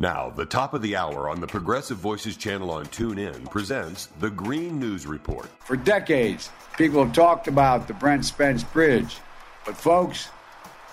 Now, the top of the hour on the Progressive Voices channel on TuneIn presents the Green News Report. For decades, people have talked about the Brent Spence Bridge. But, folks,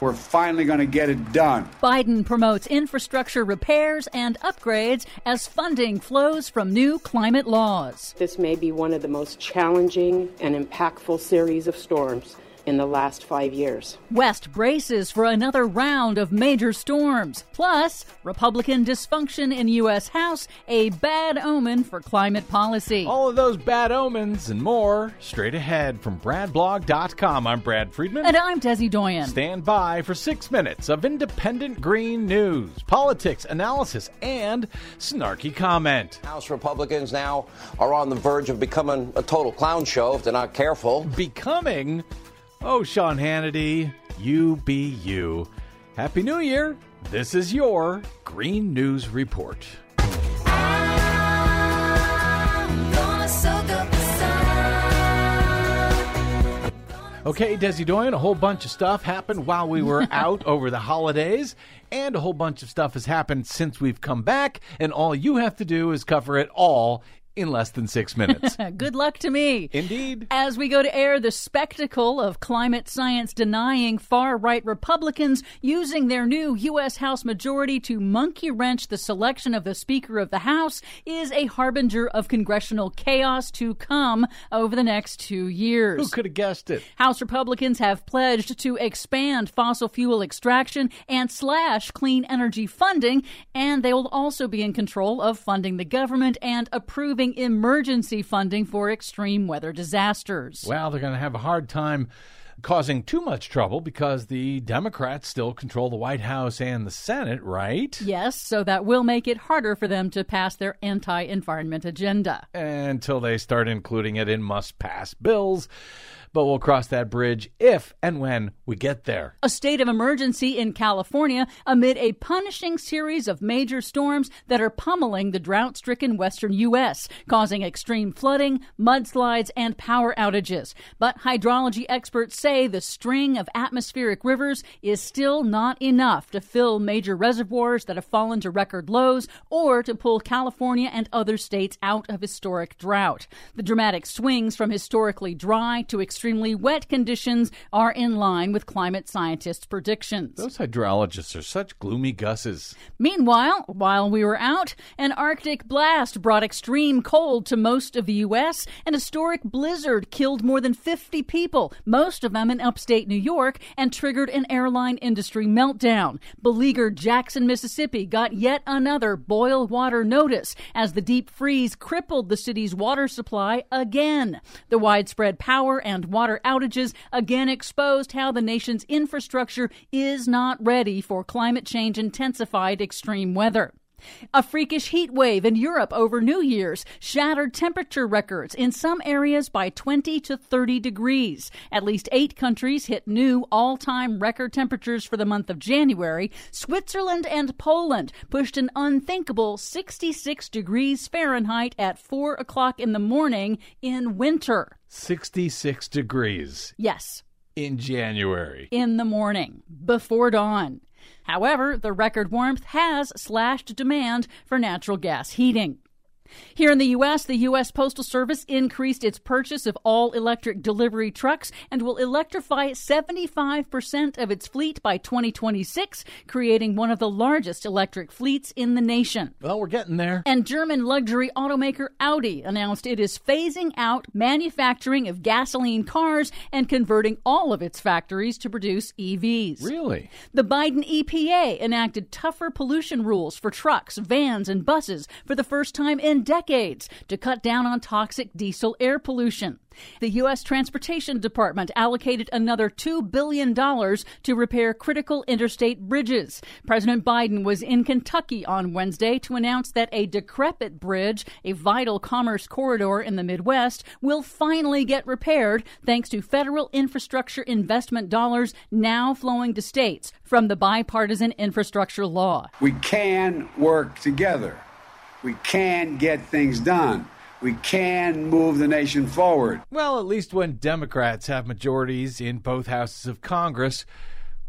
we're finally going to get it done. Biden promotes infrastructure repairs and upgrades as funding flows from new climate laws. This may be one of the most challenging and impactful series of storms in the last five years. West braces for another round of major storms. Plus, Republican dysfunction in U.S. House, a bad omen for climate policy. All of those bad omens and more straight ahead from BradBlog.com. I'm Brad Friedman. And I'm Desi Doyen. Stand by for six minutes of independent green news, politics, analysis, and snarky comment. House Republicans now are on the verge of becoming a total clown show if they're not careful. Becoming Oh, Sean Hannity, you be you. Happy New Year. This is your Green News Report. Okay, Desi Doyen, a whole bunch of stuff happened while we were out over the holidays, and a whole bunch of stuff has happened since we've come back, and all you have to do is cover it all in less than six minutes. Good luck to me. Indeed. As we go to air the spectacle of climate science denying far right Republicans using their new U.S. House majority to monkey wrench the selection of the Speaker of the House is a harbinger of congressional chaos to come over the next two years. Who could have guessed it? House Republicans have pledged to expand fossil fuel extraction and slash clean energy funding, and they will also be in control of funding the government and approving emergency funding for extreme weather disasters. Well, they're going to have a hard time causing too much trouble because the Democrats still control the White House and the Senate, right? Yes, so that will make it harder for them to pass their anti environment agenda. Until they start including it in must pass bills but we'll cross that bridge if and when we get there. A state of emergency in California amid a punishing series of major storms that are pummeling the drought stricken western U.S., causing extreme flooding, mudslides, and power outages. But hydrology experts say the string of atmospheric rivers is still not enough to fill major reservoirs that have fallen to record lows or to pull California and other states out of historic drought. The dramatic swings from historically dry to extreme extremely wet conditions are in line with climate scientists' predictions. Those hydrologists are such gloomy gusses. Meanwhile, while we were out, an Arctic blast brought extreme cold to most of the U.S. An historic blizzard killed more than 50 people, most of them in upstate New York, and triggered an airline industry meltdown. Beleaguered Jackson, Mississippi got yet another boil water notice as the deep freeze crippled the city's water supply again. The widespread power and water outages again exposed how the nation's infrastructure is not ready for climate change intensified extreme weather. A freakish heat wave in Europe over New Year's shattered temperature records in some areas by 20 to 30 degrees. At least eight countries hit new all time record temperatures for the month of January. Switzerland and Poland pushed an unthinkable 66 degrees Fahrenheit at 4 o'clock in the morning in winter. 66 degrees. Yes. In January. In the morning, before dawn. However, the record warmth has slashed demand for natural gas heating. Here in the U.S., the U.S. Postal Service increased its purchase of all electric delivery trucks and will electrify 75% of its fleet by 2026, creating one of the largest electric fleets in the nation. Well, we're getting there. And German luxury automaker Audi announced it is phasing out manufacturing of gasoline cars and converting all of its factories to produce EVs. Really? The Biden EPA enacted tougher pollution rules for trucks, vans, and buses for the first time in decades to cut down on toxic diesel air pollution. The U.S. Transportation Department allocated another $2 billion to repair critical interstate bridges. President Biden was in Kentucky on Wednesday to announce that a decrepit bridge, a vital commerce corridor in the Midwest, will finally get repaired thanks to federal infrastructure investment dollars now flowing to states from the bipartisan infrastructure law. We can work together. We can get things done. We can move the nation forward. Well, at least when Democrats have majorities in both houses of Congress,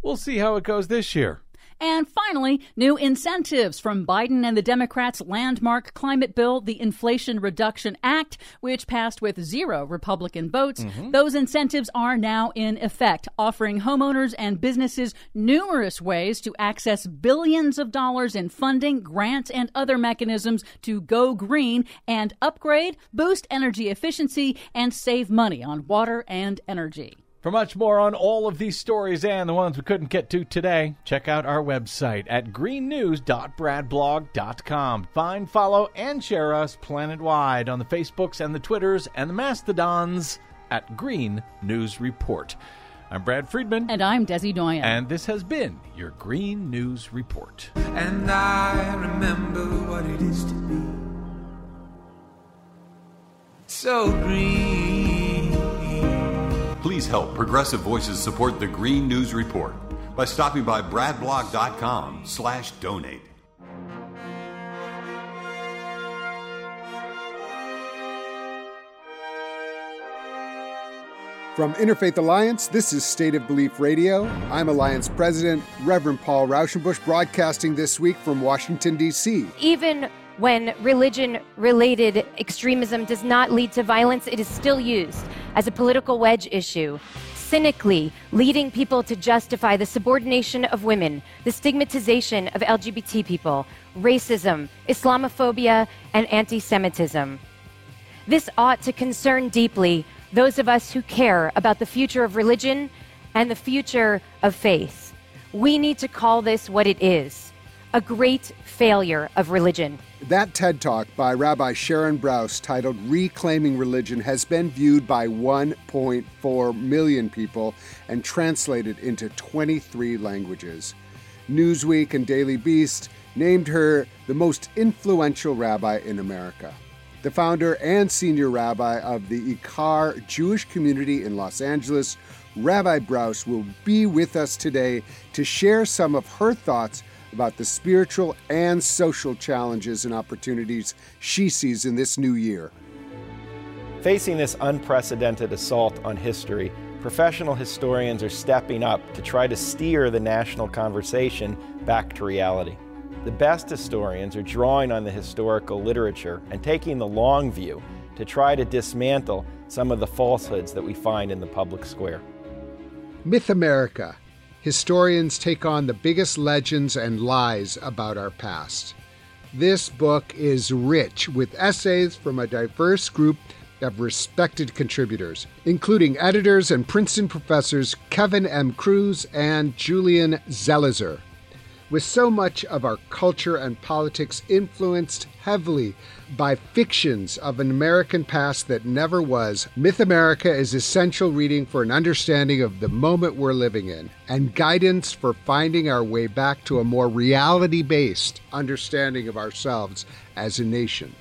we'll see how it goes this year. And finally, new incentives from Biden and the Democrats' landmark climate bill, the Inflation Reduction Act, which passed with zero Republican votes. Mm-hmm. Those incentives are now in effect, offering homeowners and businesses numerous ways to access billions of dollars in funding, grants, and other mechanisms to go green and upgrade, boost energy efficiency, and save money on water and energy. For much more on all of these stories and the ones we couldn't get to today, check out our website at greennews.bradblog.com. Find, follow, and share us planet wide on the Facebooks and the Twitters and the Mastodons at Green News Report. I'm Brad Friedman. And I'm Desi Doyen. And this has been your Green News Report. And I remember what it is to be so green. Please help Progressive Voices support the Green News Report by stopping by bradblog.com slash donate. From Interfaith Alliance, this is State of Belief Radio. I'm Alliance President Reverend Paul Rauschenbusch, broadcasting this week from Washington, D.C. Even when religion related extremism does not lead to violence, it is still used as a political wedge issue, cynically leading people to justify the subordination of women, the stigmatization of LGBT people, racism, Islamophobia, and anti Semitism. This ought to concern deeply those of us who care about the future of religion and the future of faith. We need to call this what it is a great failure of religion. That TED Talk by Rabbi Sharon Brous, titled Reclaiming Religion, has been viewed by 1.4 million people and translated into 23 languages. Newsweek and Daily Beast named her the most influential rabbi in America the founder and senior rabbi of the Ikar Jewish community in Los Angeles, Rabbi Brous will be with us today to share some of her thoughts about the spiritual and social challenges and opportunities she sees in this new year. Facing this unprecedented assault on history, professional historians are stepping up to try to steer the national conversation back to reality. The best historians are drawing on the historical literature and taking the long view to try to dismantle some of the falsehoods that we find in the public square. Myth America. Historians take on the biggest legends and lies about our past. This book is rich with essays from a diverse group of respected contributors, including editors and Princeton professors Kevin M. Kruse and Julian Zelizer. With so much of our culture and politics influenced heavily by fictions of an American past that never was, Myth America is essential reading for an understanding of the moment we're living in and guidance for finding our way back to a more reality based understanding of ourselves as a nation.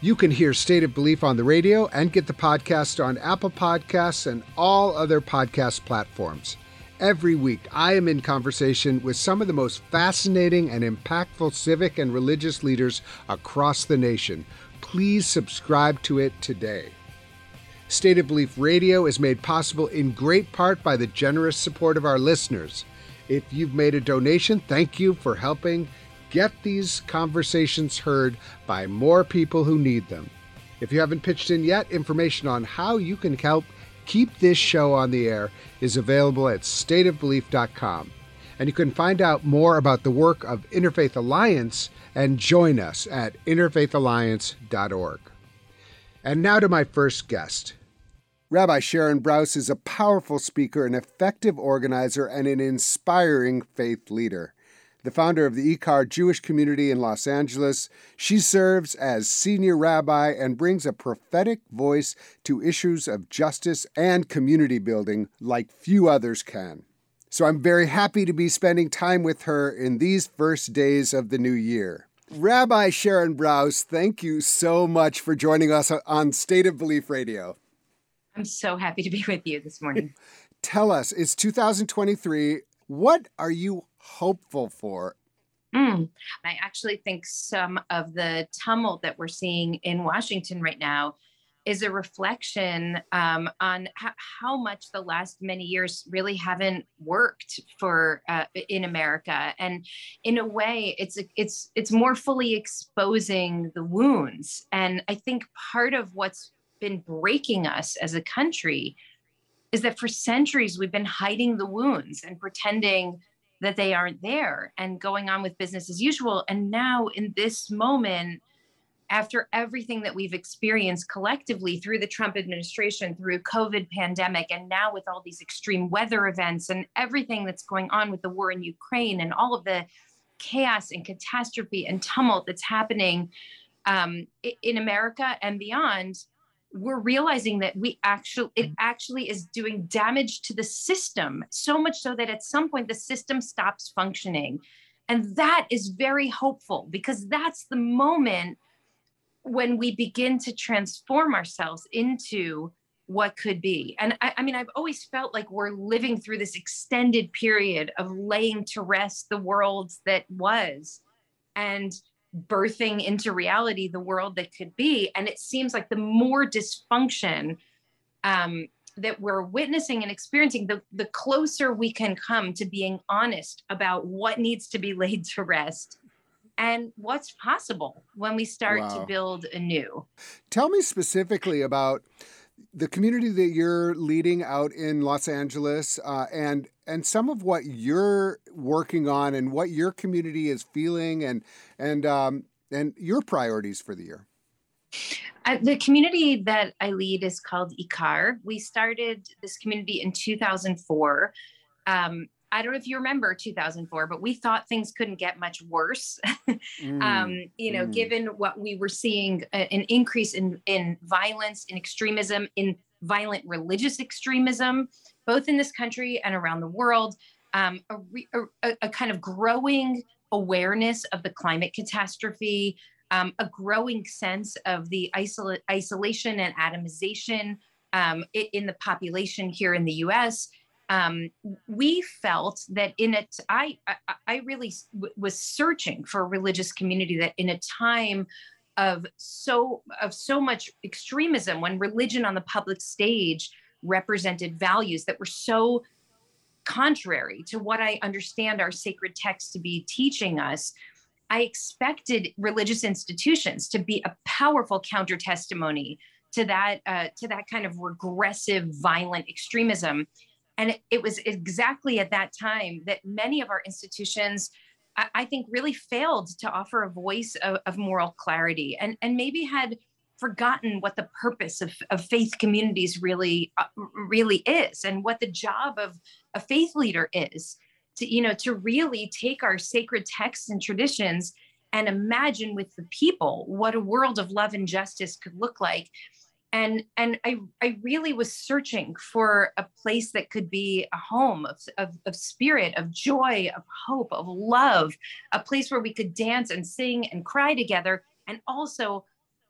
You can hear State of Belief on the radio and get the podcast on Apple Podcasts and all other podcast platforms. Every week, I am in conversation with some of the most fascinating and impactful civic and religious leaders across the nation. Please subscribe to it today. State of Belief Radio is made possible in great part by the generous support of our listeners. If you've made a donation, thank you for helping get these conversations heard by more people who need them. If you haven't pitched in yet, information on how you can help keep this show on the air is available at stateofbelief.com. And you can find out more about the work of Interfaith Alliance and join us at interfaithalliance.org. And now to my first guest. Rabbi Sharon Brous is a powerful speaker, an effective organizer, and an inspiring faith leader the founder of the Ikar Jewish community in Los Angeles. She serves as senior rabbi and brings a prophetic voice to issues of justice and community building like few others can. So I'm very happy to be spending time with her in these first days of the new year. Rabbi Sharon Brous, thank you so much for joining us on State of Belief Radio. I'm so happy to be with you this morning. Tell us, it's 2023. What are you hopeful for? Mm. I actually think some of the tumult that we're seeing in Washington right now is a reflection um, on h- how much the last many years really haven't worked for uh, in America, and in a way, it's it's it's more fully exposing the wounds. And I think part of what's been breaking us as a country is that for centuries we've been hiding the wounds and pretending that they aren't there and going on with business as usual. And now in this moment after everything that we've experienced collectively through the Trump administration, through COVID pandemic, and now with all these extreme weather events and everything that's going on with the war in Ukraine and all of the chaos and catastrophe and tumult that's happening um, in America and beyond, we're realizing that we actually it actually is doing damage to the system so much so that at some point the system stops functioning and that is very hopeful because that's the moment when we begin to transform ourselves into what could be. And I, I, mean, I've always felt like we're living through this extended period of laying to rest the world that was and birthing into reality the world that could be. And it seems like the more dysfunction um, that we're witnessing and experiencing, the, the closer we can come to being honest about what needs to be laid to rest and what's possible when we start wow. to build anew. Tell me specifically about the community that you're leading out in Los Angeles, uh, and and some of what you're working on, and what your community is feeling, and and um, and your priorities for the year. Uh, the community that I lead is called IKAR. We started this community in 2004. Um, I don't know if you remember 2004, but we thought things couldn't get much worse. mm, um, you know, mm. given what we were seeing, uh, an increase in in violence, in extremism, in violent religious extremism, both in this country and around the world, um, a, re, a, a, kind of growing awareness of the climate catastrophe, um, a growing sense of the isol- isolation and atomization um, in the population here in the U.S um, we felt that in it, I, I, really w- was searching for a religious community that in a time of so of so much extremism, when religion on the public stage represented values that were so contrary to what I understand our sacred texts to be teaching us. I expected religious institutions to be a powerful counter testimony to that uh, to that kind of regressive, violent extremism. And it, was exactly at that time that many of our institutions, I, I think, really failed to offer a voice of, of moral clarity and, and maybe had forgotten what the purpose of, of faith communities really uh, really is and what the job of a faith leader is to you know to really take our sacred texts and traditions and imagine with the people what a world of love and justice could look like and and I, I really was searching for a place that could be a home of, of, of, spirit of joy of hope of love a place where we could dance and sing and cry together and also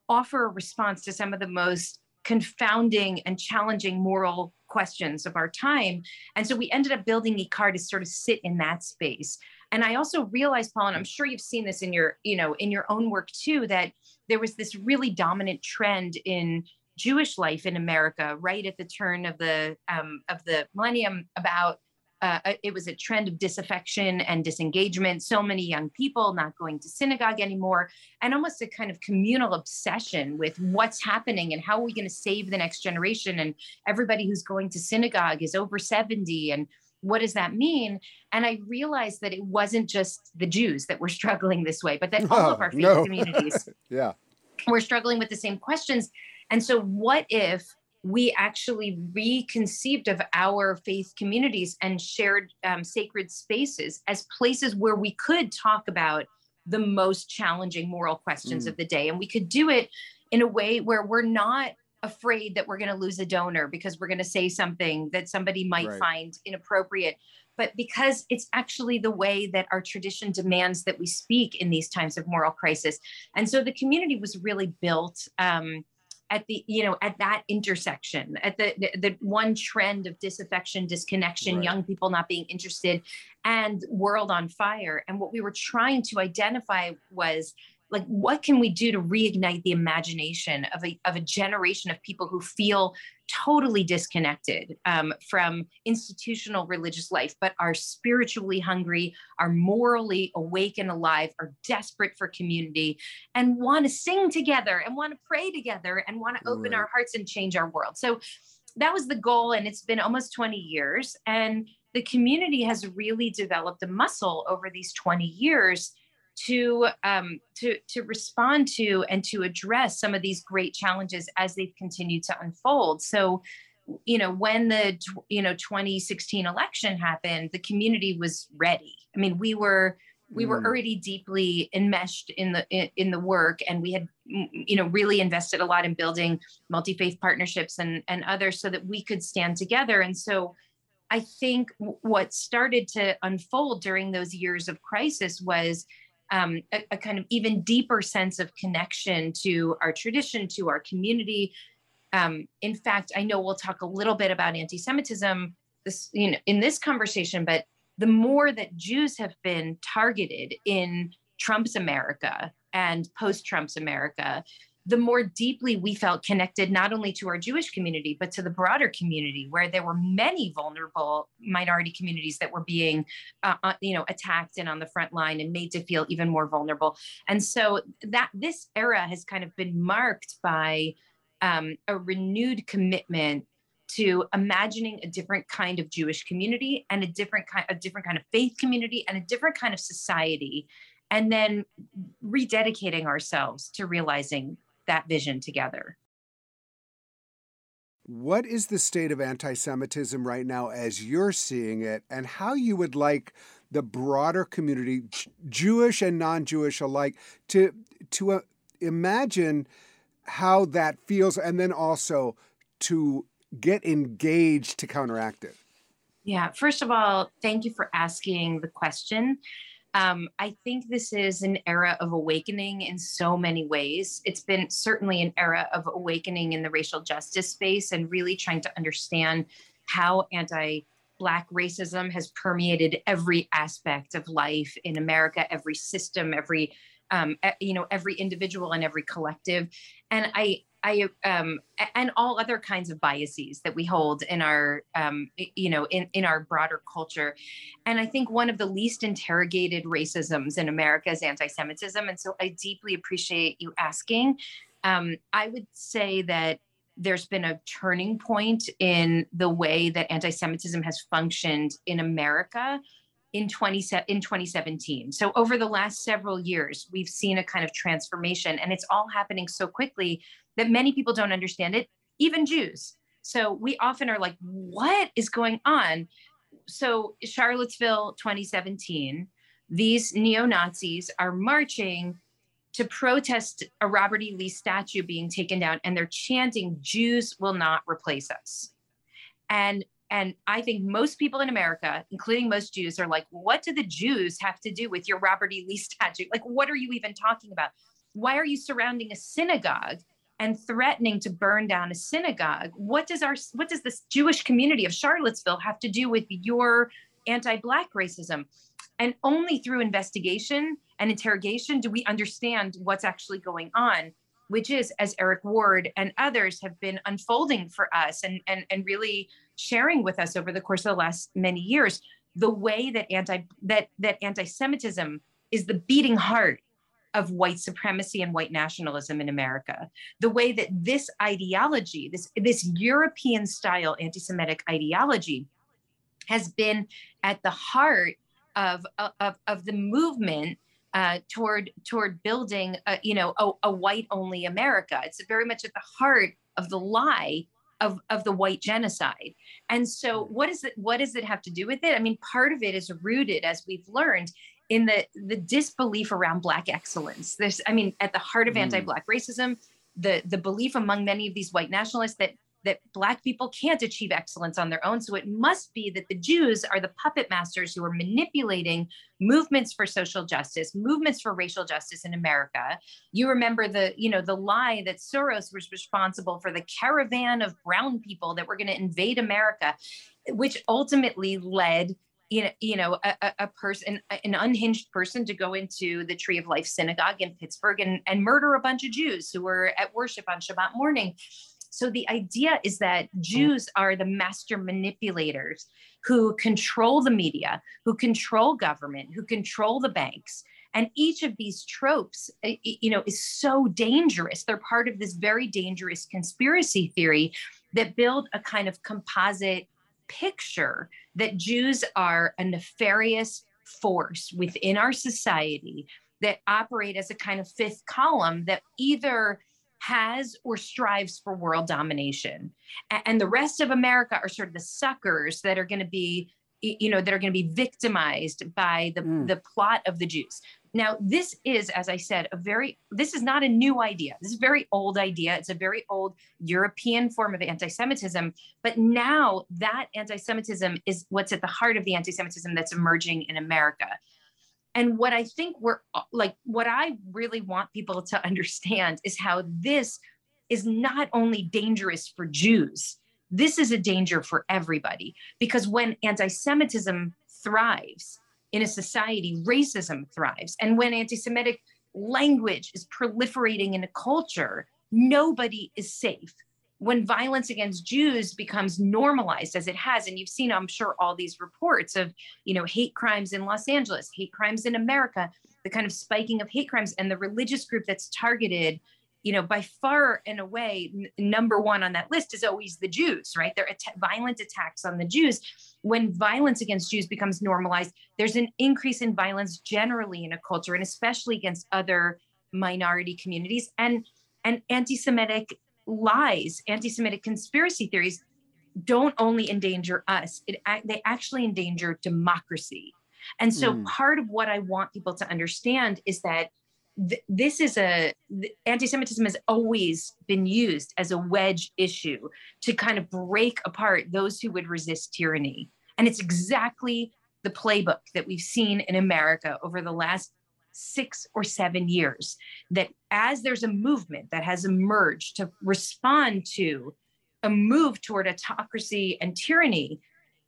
offer a response to some of the most confounding and challenging moral questions of our time. And so we ended up building IKAR to sort of sit in that space. And i also realized paul and i'm sure you've seen this in your you know in your own work too that there was this really dominant trend in Jewish life in America right at the turn of the um, of the millennium about uh, it was a trend of disaffection and disengagement. So many young people not going to synagogue anymore, and almost a kind of communal obsession with what's happening and how are we going to save the next generation. And everybody who's going to synagogue is over 70. And what does that mean? And I realized that it wasn't just the Jews that were struggling this way, but that no, all of our faith no. communities yeah. were struggling with the same questions. And so, what if we actually reconceived of our faith communities and shared um, sacred spaces as places where we could talk about the most challenging moral questions mm. of the day? And we could do it in a way where we're not afraid that we're going to lose a donor because we're going to say something that somebody might right. find inappropriate but because it's actually the way that our tradition demands that we speak in these times of moral crisis and so the community was really built um, at the you know at that intersection at the the, the one trend of disaffection disconnection right. young people not being interested and world on fire and what we were trying to identify was like what can we do to reignite the imagination of a, of a generation of people who feel totally disconnected um, from institutional religious life but are spiritually hungry are morally awake and alive are desperate for community and want to sing together and want to pray together and want to open right. our hearts and change our world so that was the goal and it's been almost 20 years and the community has really developed a muscle over these 20 years to um, to to respond to and to address some of these great challenges as they've continued to unfold. So, you know, when the you know 2016 election happened, the community was ready. I mean, we were we were mm. already deeply enmeshed in the in, in, the work and we had you know really invested a lot in building multi-faith partnerships and and others so that we could stand together and so i think what started to unfold during those years of crisis was um, a, a, kind of even deeper sense of connection to our tradition, to our community. Um, in fact, I know we'll talk a little bit about anti-Semitism this, you know, in this conversation, but the more that Jews have been targeted in Trump's America and post-Trump's America, the more deeply we felt connected not only to our Jewish community, but to the broader community, where there were many vulnerable minority communities that were being, uh, uh, you know, attacked and on the front line and made to feel even more vulnerable. And so that this era has kind of been marked by um, a renewed commitment to imagining a different kind of Jewish community and a different kind, a different kind of faith community and a different kind of society and then rededicating ourselves to realizing that vision together. What is the state of anti Semitism right now as you're seeing it, and how you would like the broader community, Jewish and non Jewish alike, to, to uh, imagine how that feels and then also to get engaged to counteract it? Yeah, first of all, thank you for asking the question. Um, I think this is an era of awakening in so many ways. It's been certainly an era of awakening in the racial justice space and really trying to understand how anti Black racism has permeated every aspect of life in America, every system, every um, you know, every individual and every collective. And I, I, um, and all other kinds of biases that we hold in our, um, you know, in, in our broader culture. And I think one of the least interrogated racisms in America is anti-Semitism. And so I deeply appreciate you asking. Um, I would say that there's been a turning point in the way that anti-Semitism has functioned in America in 20 in 2017. So over the last several years, we've seen a kind of transformation and it's all happening so quickly that many people don't understand it, even Jews. So we often are like, what is going on? So Charlottesville 2017, these neo-Nazis are marching to protest a Robert E. Lee statue being taken down and they're chanting, Jews will not replace us. And and I think most people in America, including most Jews, are like, what do the Jews have to do with your Robert E. Lee statue? Like, what are you even talking about? Why are you surrounding a synagogue and threatening to burn down a synagogue? What does our what does this Jewish community of Charlottesville have to do with your anti-black racism? And only through investigation and interrogation do we understand what's actually going on which is as eric ward and others have been unfolding for us and, and, and really sharing with us over the course of the last many years the way that anti that that anti-Semitism is the beating heart of white supremacy and white nationalism in America. The way that this ideology, this this European style anti-Semitic ideology, has been at the heart of of, of the movement uh, toward toward building, a, you know, a, a white only America. It's very much at the heart of the lie of, of the white genocide. And so mm. what is it what does it have to do with it? I mean, part of it is rooted, as we've learned, in the the disbelief around black excellence. This, I mean, at the heart of mm. anti-black racism, the the belief among many of these white nationalists that that Black people can't achieve excellence on their own. So it must be that the Jews are the puppet masters who are manipulating movements for social justice, movements for racial justice in America. You remember the, you know, the lie that Soros was responsible for the caravan of brown people that were going to invade America, which ultimately led you know, you know, a, a person, an unhinged person to go into the Tree of Life synagogue in Pittsburgh and, and murder a bunch of Jews who were at worship on Shabbat morning. So the idea is that hmm. Jews are the master manipulators who control the media, who control government, who control the banks. And each of these tropes, eh, you know, is so dangerous. They're part of this very dangerous conspiracy theory that build a kind of composite picture that Jews are a nefarious force within our society that operate as a kind of fifth column that either has or strives for world domination. And the rest of America are sort of the suckers that are going to be you know that are going to be victimized by the, mm. the plot of the jews now this is as i said a very this is not a new idea. This is a very old idea. It's a very old european form of anti-semitism. But now that anti-semitism is what's at the heart of the anti-semitism that's emerging in america. And what i think we're like what i really want people to understand is how this is not only dangerous for jews this is a danger for everybody. Because when anti Semitism thrives in a society, racism thrives. And when anti Semitic language is proliferating in a culture, nobody is safe. When violence against Jews becomes normalized as it has, and you've seen, I'm sure, all these reports of, you know, hate crimes in Los Angeles, hate crimes in America, the kind of spiking of hate crimes, and the religious group that's targeted you know, by far and away, n- number one on that list is always the Jews, right? They're att- violent attacks on the Jews. When violence against Jews becomes normalized, there's an increase in violence generally in a culture, and especially against other minority communities. And and anti-Semitic lies, anti-Semitic conspiracy theories don't only endanger us; it they actually endanger democracy. And so, mm. part of what I want people to understand is that th- this is a anti-Semitism has always been used as a wedge issue to kind of break apart those who would resist tyranny, and it's exactly the playbook that we've seen in America over the last six or seven years. That as there's a movement that has emerged to respond to a move toward autocracy and tyranny,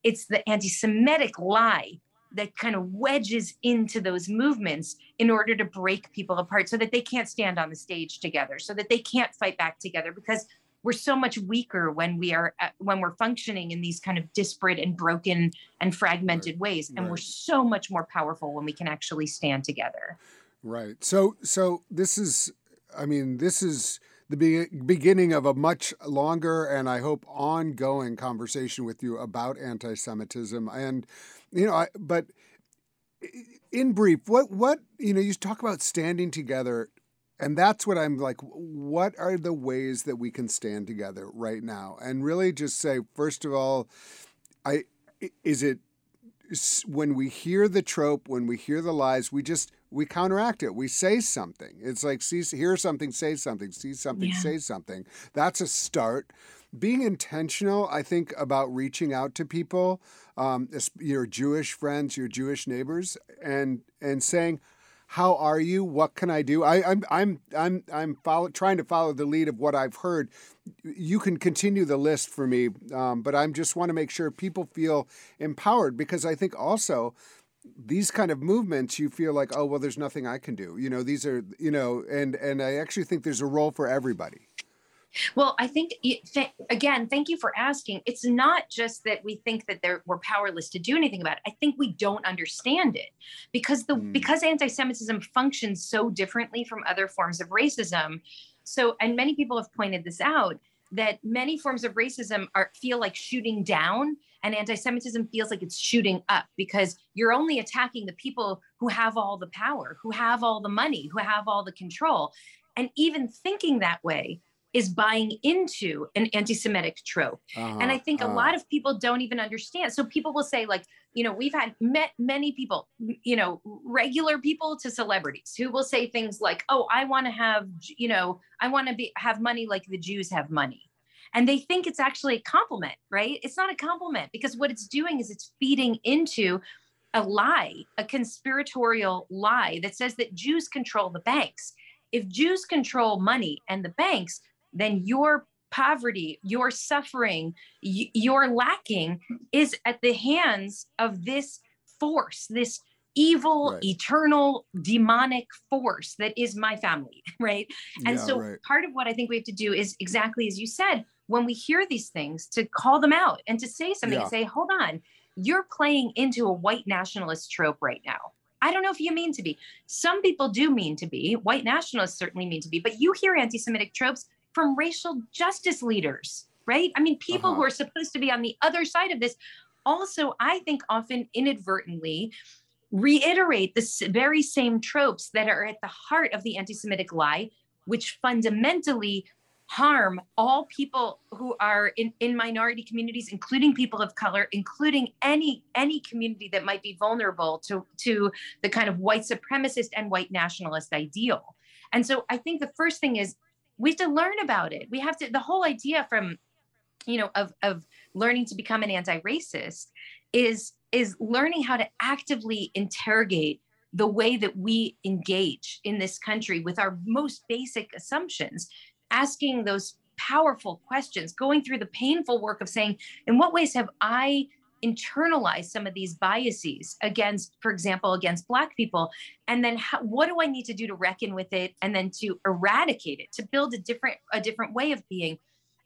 it's the anti Semitic lie that kind of wedges into those movements in order to break people apart so that they can't stand on the stage together so that they can't fight back together because we're so much weaker when we are uh, when we're functioning in these kind of disparate and broken and fragmented right. ways and right. we're so much more powerful when we can actually stand together right so so this is i mean this is the be- beginning of a much longer and I hope ongoing conversation with you about anti Semitism. And you know, I, but in brief, what what you know, you talk about standing together, and that's what I'm like. What are the ways that we can stand together right now, and really just say, first of all, I is it when we hear the trope, when we hear the lies, we just we counteract it. We say something. It's like see, hear something, say something. See something, yeah. say something. That's a start being intentional, I think, about reaching out to people, um, your Jewish friends, your Jewish neighbors, and and saying, "How are you? What can I do?" I, I'm I'm I'm I'm follow, trying to follow the lead of what I've heard. You can continue the list for me, um, but I just want to make sure people feel empowered because I think also these kind of movements you feel like oh well there's nothing i can do you know these are you know and and i actually think there's a role for everybody well, I think th- again, thank you for asking. It's not just that we think that we're powerless to do anything about it. I think we don't understand it because the mm. because anti-Semitism functions so differently from other forms of racism. So, and many people have pointed this out that many forms of racism are feel like shooting down and anti-semitism feels like it's shooting up because you're only attacking the people who have all the power who have all the money who have all the control and even thinking that way is buying into an anti-Semitic trope. Uh-huh, and I think uh-huh. a lot of people don't even understand. So people will say, like, you know, we've had met many people, you know, regular people to celebrities who will say things like, oh, I want to have, you know, I want to be have money like the Jews have money. And they think it's actually a compliment, right? It's not a compliment because what it's doing is it's feeding into a lie, a conspiratorial lie that says that Jews control the banks. If Jews control money and the banks, then your poverty, your suffering, y- your lacking is at the hands of this force, this evil, right. eternal, demonic force that is my family, right? And yeah, so right. part of what I think we have to do is exactly as you said, when we hear these things, to call them out and to say something yeah. and say, hold on, you're playing into a white nationalist trope right now. I don't know if you mean to be. Some people do mean to be. White nationalists certainly mean to be, but you hear anti Semitic tropes from racial justice leaders, right? I mean, people uh-huh. who are supposed to be on the other side of this also, I think, often inadvertently reiterate the very same tropes that are at the heart of the anti Semitic lie, which fundamentally harm all people who are in, in minority communities including people of color including any any community that might be vulnerable to to the kind of white supremacist and white nationalist ideal and so i think the first thing is we have to learn about it. We have to the whole idea from you know of of learning to become an anti-racist is is learning how to actively interrogate the way that we engage in this country with our most basic assumptions asking those powerful questions going through the painful work of saying in what ways have i internalized some of these biases against for example against black people and then how, what do i need to do to reckon with it and then to eradicate it to build a different a different way of being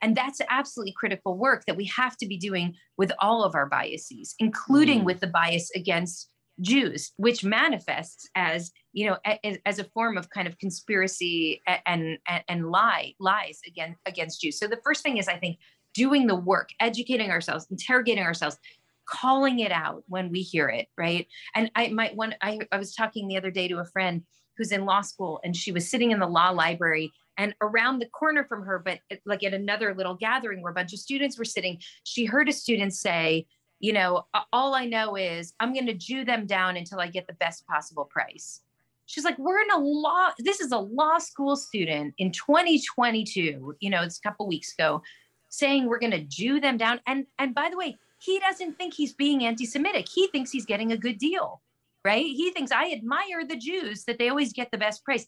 and that's absolutely critical work that we have to be doing with all of our biases, including mm. with the bias against Jews, which manifests as you know as, as, a form of kind of conspiracy and and, and lie lies against against Jews. So the first thing is I think doing the work, educating ourselves, interrogating ourselves, calling it out when we hear it, right? And I might want I, I was talking the other day to a friend who's in law school and she was sitting in the law library and around the corner from her, but like at another little gathering where a bunch of students were sitting, she heard a student say, you know, all I know is I'm going to Jew them down until I get the best possible price. She's like, we're in a law, this is a law school student in 2022, you know, it's a couple weeks ago, saying we're going to Jew them down. And and by the way, he doesn't think he's being anti-Semitic. He thinks he's getting a good deal, right? He thinks I admire the Jews that they always get the best price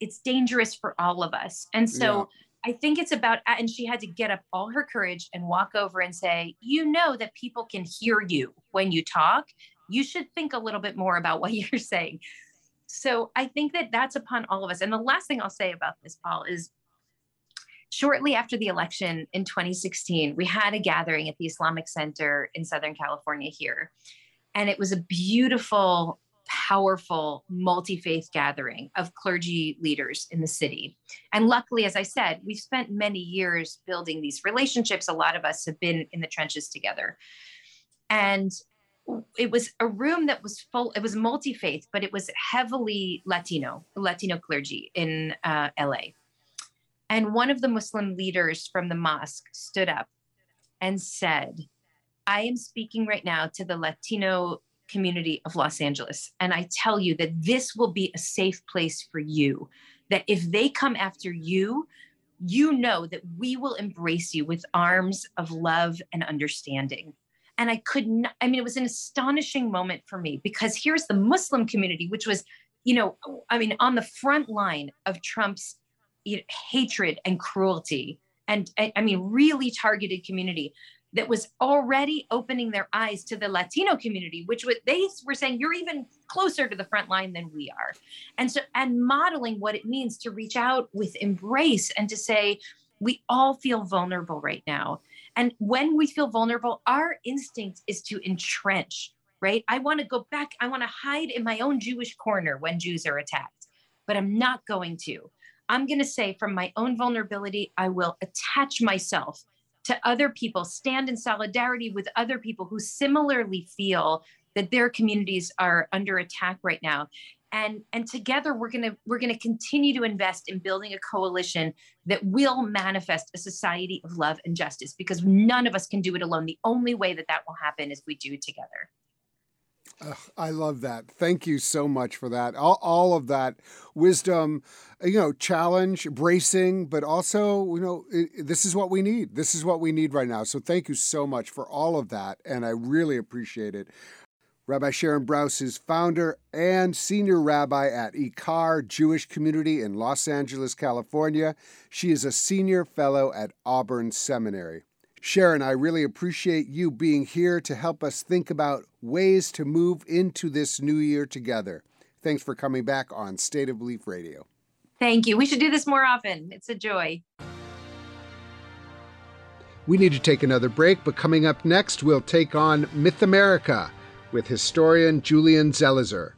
it's dangerous for all of us. And so yeah. I think it's about, and she had to get up all her courage and walk over and say, You know that people can hear you when you talk. You should think a little bit more about what you're saying. So I think that that's upon all of us. And the last thing I'll say about this, Paul, is shortly after the election in 2016, we had a gathering at the Islamic Center in Southern California here. And it was a beautiful powerful multi faith gathering of clergy leaders in the city. And luckily, as I said, we've spent many years building these relationships. A lot of us have been in the trenches together. And it was a room that was full, it was multi faith, but it was heavily Latino, Latino clergy in uh, LA. And one of the Muslim leaders from the mosque stood up and said, I am speaking right now to the Latino community of Los Angeles. And I tell you that this will be a safe place for you, that if they come after you, you know that we will embrace you with arms of love and understanding. And I could not, I mean, it was an astonishing moment for me because here's the Muslim community, which was, you know, I mean, on the front line of Trump's you know, hatred and cruelty. And I mean, really targeted community that was already opening their eyes to the Latino community, which was, they were saying you're even closer to the front line than we are. And so, and modeling what it means to reach out with embrace and to say, we all feel vulnerable right now. And when we feel vulnerable, our instinct is to entrench, right? I want to go back, I want to hide in my own Jewish corner when Jews are attacked, but I'm not going to. I'm going to say, from my own vulnerability, I will attach myself to other people, stand in solidarity with other people who similarly feel that their communities are under attack right now. And, and together we're gonna we're gonna continue to invest in building a coalition that will manifest a society of love and justice because none of us can do it alone. The only way that that will happen is we do it together. I love that. Thank you so much for that. All, all of that wisdom, you know, challenge, bracing, but also, you know, it, this is what we need. This is what we need right now. So thank you so much for all of that. And I really appreciate it. Rabbi Sharon Brous is founder and senior rabbi at IKAR Jewish Community in Los Angeles, California. She is a senior fellow at Auburn Seminary. Sharon, I really appreciate you being here to help us think about ways to move into this new year together. Thanks for coming back on State of Belief Radio. Thank you. We should do this more often. It's a joy. We need to take another break, but coming up next, we'll take on Myth America with historian Julian Zelizer.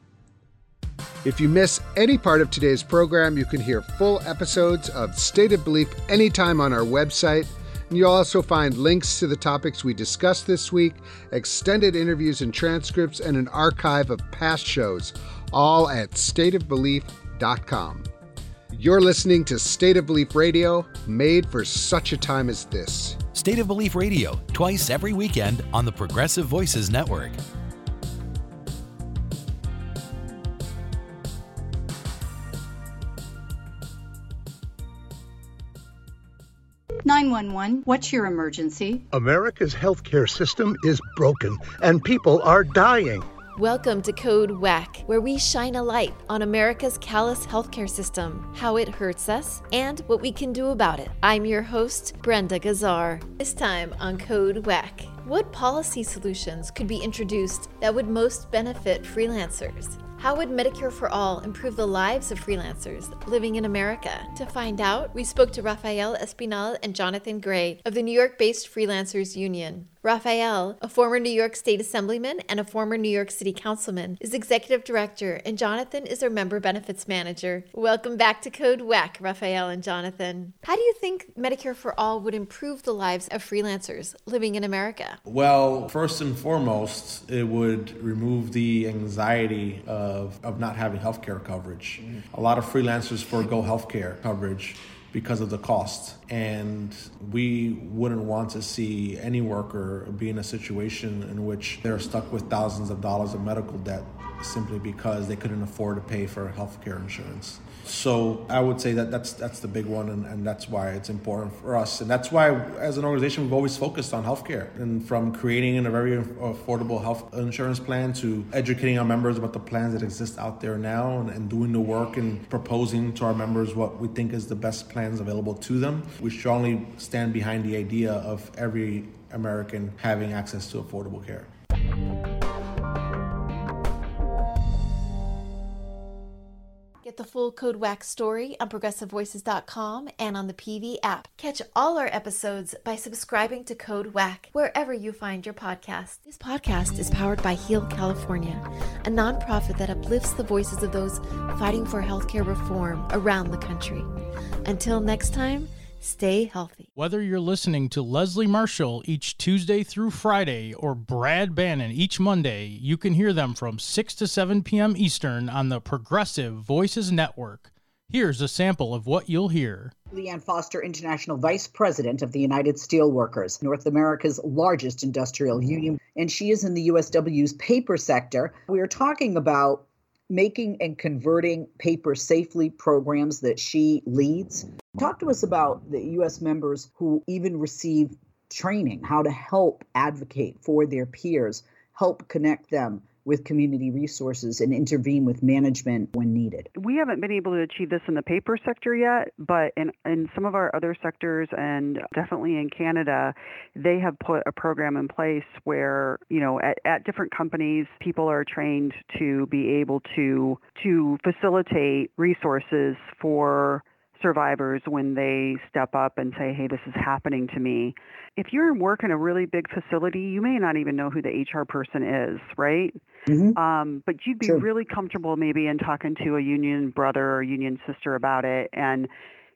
If you miss any part of today's program, you can hear full episodes of State of Belief anytime on our website. You'll also find links to the topics we discussed this week, extended interviews and transcripts, and an archive of past shows, all at stateofbelief.com. You're listening to State of Belief Radio, made for such a time as this. State of Belief Radio, twice every weekend on the Progressive Voices Network. 911, what's your emergency? America's healthcare system is broken and people are dying. Welcome to Code WACK, where we shine a light on America's callous healthcare system, how it hurts us, and what we can do about it. I'm your host, Brenda Gazzar. This time on Code WACK, what policy solutions could be introduced that would most benefit freelancers? How would Medicare for All improve the lives of freelancers living in America? To find out, we spoke to Rafael Espinal and Jonathan Gray of the New York based Freelancers Union. Rafael, a former New York State Assemblyman and a former New York City Councilman, is executive director, and Jonathan is their member benefits manager. Welcome back to Code WACK, Rafael and Jonathan. How do you think Medicare for All would improve the lives of freelancers living in America? Well, first and foremost, it would remove the anxiety of, of not having health care coverage. Mm-hmm. A lot of freelancers forego health care coverage because of the cost. And we wouldn't want to see any worker be in a situation in which they're stuck with thousands of dollars of medical debt simply because they couldn't afford to pay for health care insurance. So I would say that that's that's the big one, and, and that's why it's important for us, and that's why as an organization we've always focused on healthcare, and from creating a very affordable health insurance plan to educating our members about the plans that exist out there now, and, and doing the work and proposing to our members what we think is the best plans available to them. We strongly stand behind the idea of every American having access to affordable care. Get the full Code WACK story on progressivevoices.com and on the PV app. Catch all our episodes by subscribing to Code WACK wherever you find your podcast. This podcast is powered by Heal California, a nonprofit that uplifts the voices of those fighting for healthcare reform around the country. Until next time, Stay healthy. Whether you're listening to Leslie Marshall each Tuesday through Friday or Brad Bannon each Monday, you can hear them from 6 to 7 p.m. Eastern on the Progressive Voices Network. Here's a sample of what you'll hear. Leeann Foster, International Vice President of the United Steelworkers, North America's largest industrial union, and she is in the USW's paper sector. We are talking about making and converting paper safely programs that she leads. Talk to us about the U.S. members who even receive training, how to help advocate for their peers, help connect them with community resources and intervene with management when needed. We haven't been able to achieve this in the paper sector yet, but in, in some of our other sectors and definitely in Canada, they have put a program in place where, you know, at, at different companies, people are trained to be able to to facilitate resources for survivors when they step up and say, hey, this is happening to me. If you're in work in a really big facility, you may not even know who the HR person is, right? Mm-hmm. Um, but you'd be sure. really comfortable maybe in talking to a union brother or union sister about it. And,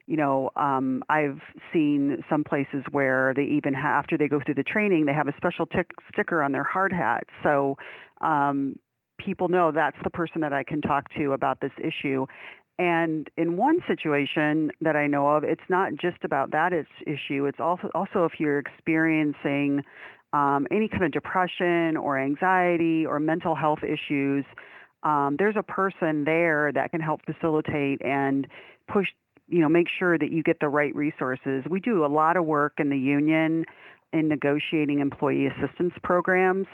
you know, um, I've seen some places where they even have, after they go through the training, they have a special tick, sticker on their hard hat. So um, people know that's the person that I can talk to about this issue. And in one situation that I know of, it's not just about that issue. It's also also if you're experiencing um, any kind of depression or anxiety or mental health issues, um, there's a person there that can help facilitate and push, you know, make sure that you get the right resources. We do a lot of work in the union in negotiating employee assistance programs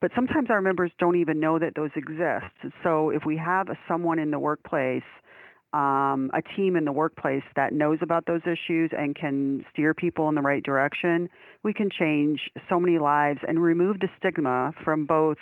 but sometimes our members don't even know that those exist. So if we have someone in the workplace um, a team in the workplace that knows about those issues and can steer people in the right direction, we can change so many lives and remove the stigma from both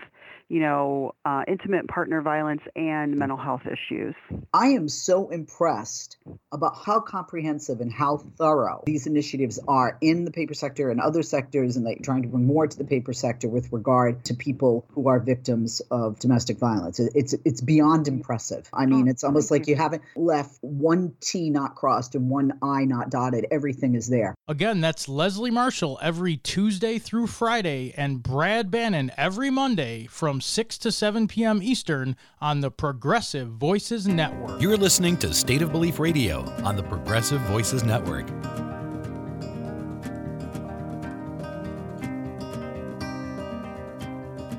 you know, uh, intimate partner violence and mental health issues. I am so impressed about how comprehensive and how thorough these initiatives are in the paper sector and other sectors, and like trying to bring more to the paper sector with regard to people who are victims of domestic violence. It's it's beyond impressive. I mean, it's almost like you haven't left one T not crossed and one I not dotted. Everything is there. Again, that's Leslie Marshall every Tuesday through Friday, and Brad Bannon every Monday from from 6 to 7 p.m. Eastern on the Progressive Voices Network. You're listening to State of Belief Radio on the Progressive Voices Network.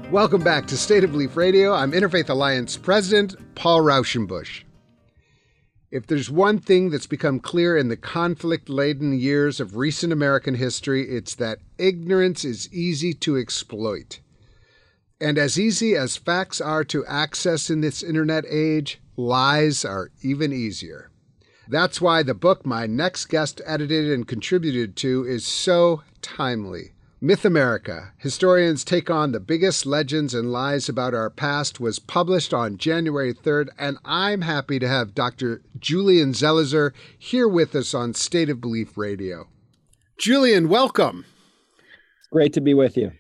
Welcome back to State of Belief Radio. I'm Interfaith Alliance President Paul Raushenbush. If there's one thing that's become clear in the conflict laden years of recent American history, it's that ignorance is easy to exploit. And as easy as facts are to access in this internet age, lies are even easier. That's why the book my next guest edited and contributed to is so timely. Myth America Historians Take on the Biggest Legends and Lies About Our Past was published on January 3rd, and I'm happy to have Dr. Julian Zelizer here with us on State of Belief Radio. Julian, welcome. Great to be with you.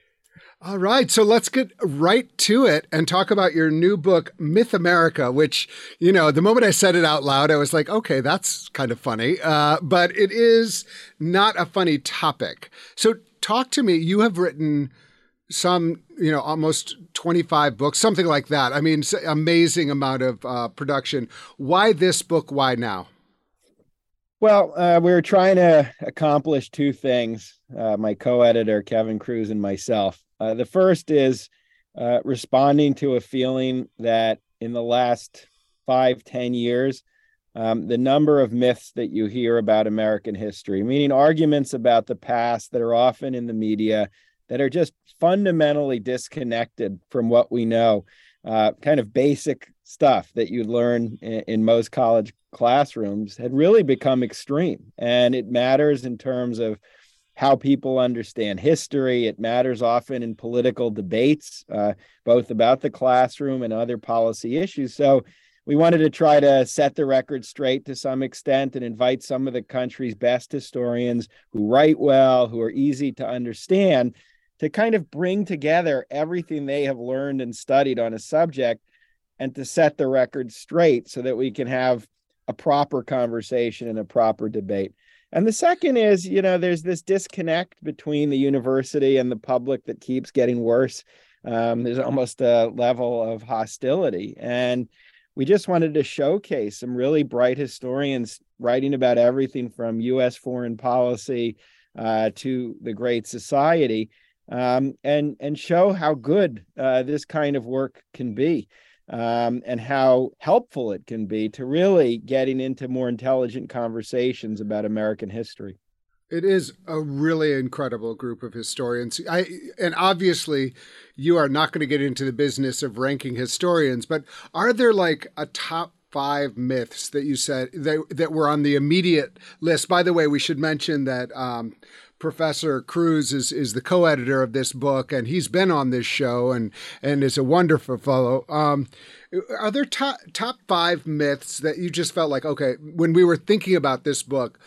All right, so let's get right to it and talk about your new book, Myth America, which, you know, the moment I said it out loud, I was like, okay, that's kind of funny. Uh, but it is not a funny topic. So talk to me. You have written some, you know, almost 25 books, something like that. I mean, amazing amount of uh, production. Why this book? Why now? Well, uh, we were trying to accomplish two things uh, my co editor, Kevin Kruse, and myself. Uh, the first is uh, responding to a feeling that in the last five, ten years, um, the number of myths that you hear about American history, meaning arguments about the past that are often in the media that are just fundamentally disconnected from what we know, uh, kind of basic stuff that you learn in, in most college classrooms, had really become extreme. And it matters in terms of how people understand history. It matters often in political debates, uh, both about the classroom and other policy issues. So we wanted to try to set the record straight to some extent and invite some of the country's best historians who write well, who are easy to understand, to kind of bring together everything they have learned and studied on a subject and to set the record straight so that we can have a proper conversation and a proper debate. And the second is, you know, there's this disconnect between the university and the public that keeps getting worse. Um, there's almost a level of hostility. And we just wanted to showcase some really bright historians writing about everything from US foreign policy uh, to the Great Society um, and, and show how good uh, this kind of work can be um, and how helpful it can be to really getting into more intelligent conversations about American history. It is a really incredible group of historians. I and obviously you are not going to get into the business of ranking historians, but are there like a top five myths that you said that that were on the immediate list? By the way, we should mention that um, Professor Kruse is, is the co-editor of this book, and he's been on this show and and is a wonderful fellow. Um, are there top top five myths that you just felt like okay when we were thinking about this book?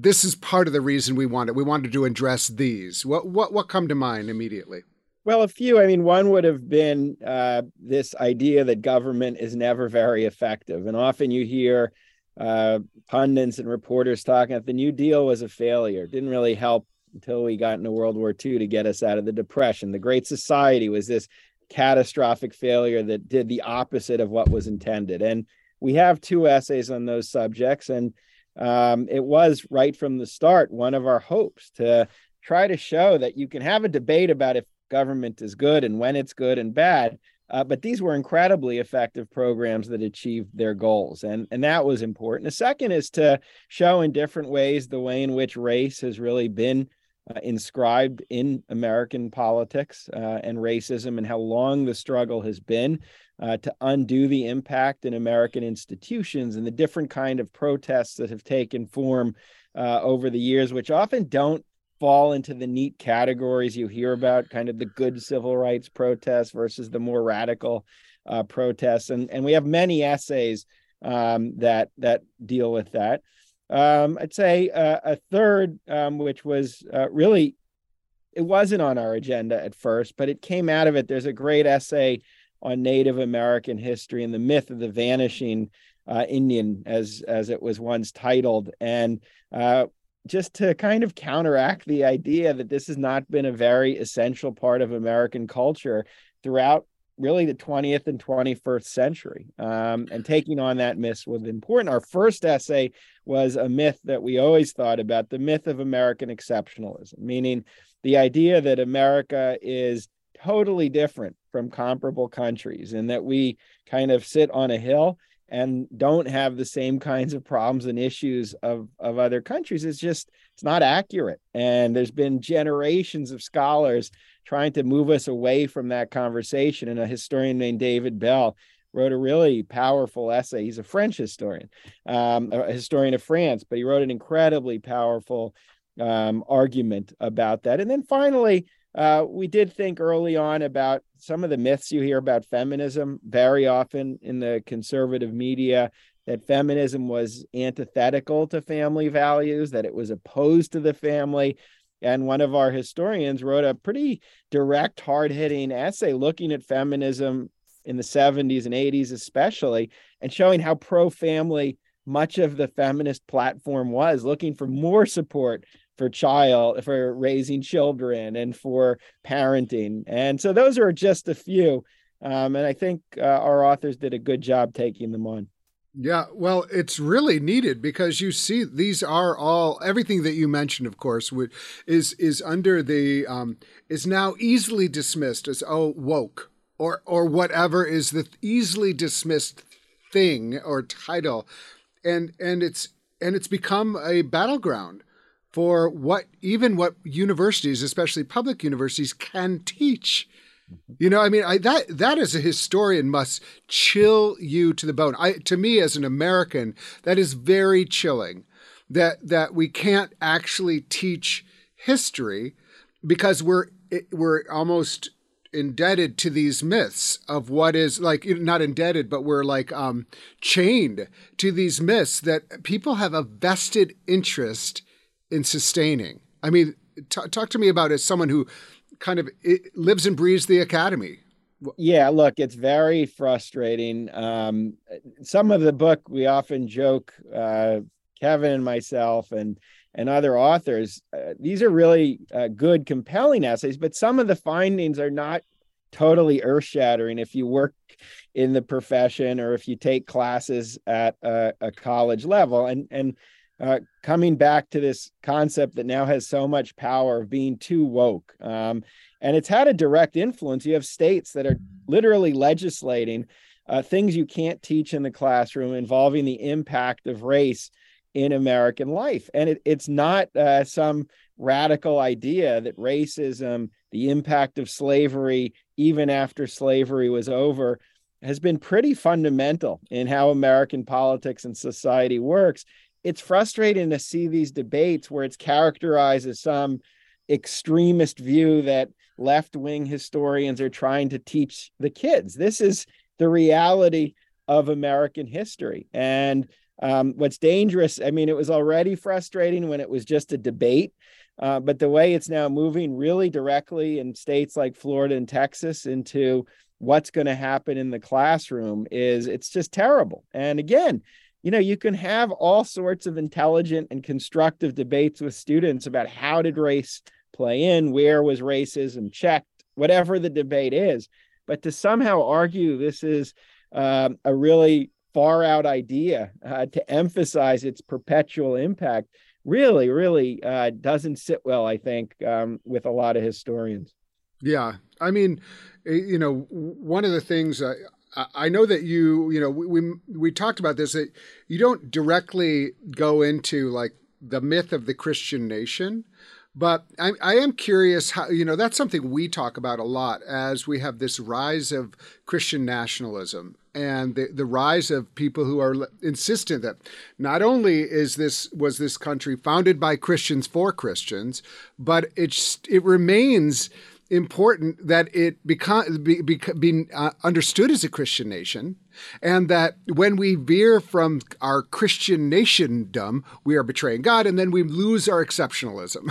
This is part of the reason we wanted we wanted to address these. What what what come to mind immediately? Well, a few. I mean, one would have been uh, this idea that government is never very effective, and often you hear uh, pundits and reporters talking that the New Deal was a failure. Didn't really help until we got into World War II to get us out of the Depression. The Great Society was this catastrophic failure that did the opposite of what was intended. And we have two essays on those subjects. And um, it was right from the start one of our hopes to try to show that you can have a debate about if government is good and when it's good and bad, uh, but these were incredibly effective programs that achieved their goals, and and that was important. The second is to show in different ways the way in which race has really been uh, inscribed in American politics uh, and racism, and how long the struggle has been uh, to undo the impact in American institutions and the different kind of protests that have taken form uh, over the years, which often don't fall into the neat categories you hear about, kind of the good civil rights protests versus the more radical uh, protests, and and we have many essays um, that that deal with that. Um, I'd say uh, a third, um, which was uh, really it wasn't on our agenda at first, but it came out of it. There's a great essay on Native American history and the myth of the vanishing uh, Indian, as as it was once titled, and uh, just to kind of counteract the idea that this has not been a very essential part of American culture throughout really the 20th and 21st century. Um, and taking on that myth was important. Our first essay was a myth that we always thought about the myth of American exceptionalism, meaning the idea that America is totally different from comparable countries and that we kind of sit on a hill and don't have the same kinds of problems and issues of, of other countries it's just it's not accurate and there's been generations of scholars trying to move us away from that conversation. And a historian named david bell wrote a really powerful essay. He's a french historian um, a historian of france but he wrote an incredibly powerful um, argument about that. And then finally uh, we did think early on about some of the myths you hear about feminism. Very often in the conservative media that feminism was antithetical to family values, that it was opposed to the family. And one of our historians wrote a pretty direct, hard hitting essay looking at feminism in the 70s and 80s, especially, and showing how pro family much of the feminist platform was, looking for more support for child for raising children and for parenting. And so those are just a few um, and i think uh, our authors did a good job taking them on yeah, well, it's really needed because you see these are all everything that you mentioned, of course, would, is is under the um, is now easily dismissed as oh woke or or whatever is the easily dismissed thing or title, and and it's and it's become a battleground for what even what universities, especially public universities, can teach. You know, I mean, I, that that as a historian must chill you to the bone. I, to me, as an American, that is very chilling. That that we can't actually teach history because we're we're almost indebted to these myths of what is like not indebted but we're like um chained to these myths that people have a vested interest in sustaining? I mean, t- talk to me about as someone who kind of lives and breathes the academy. Yeah, look, it's very frustrating. Um, some of the book we often joke, uh, Kevin and myself and and other authors. Uh, these are really uh, good, compelling essays, but some of the findings are not totally earth shattering if you work in the profession or if you take classes at a, a college level. And and uh, coming back to this concept that now has so much power of being too woke. Um, and it's had a direct influence. You have states that are literally legislating uh, things you can't teach in the classroom involving the impact of race in American life. And it, it's not uh, some radical idea that racism, the impact of slavery, even after slavery was over, has been pretty fundamental in how American politics and society works it's frustrating to see these debates where it's characterized as some extremist view that left wing historians are trying to teach the kids. This is the reality of American history. And um, what's dangerous, I mean, it was already frustrating when it was just a debate. Uh, but the way it's now moving really directly in states like Florida and Texas into what's going to happen in the classroom is it's just terrible. And again, you know, you can have all sorts of intelligent and constructive debates with students about how did race play in, where was racism checked, whatever the debate is. But to somehow argue this is um, a really far out idea uh, to emphasize its perpetual impact really, really uh, doesn't sit well, I think, um, with a lot of historians. Yeah. I mean, eh, you know, one of the things uh, I know that you, you know, we we talked about this. That you don't directly go into like the myth of the Christian nation, but I, I am curious how you know that's something we talk about a lot as we have this rise of Christian nationalism and the, the rise of people who are insistent that not only is this was this country founded by Christians for Christians, but it's it remains important that it become be, be, be uh, understood as a Christian nation, and that when we veer from our Christian nationdom, we are betraying God, and then we lose our exceptionalism.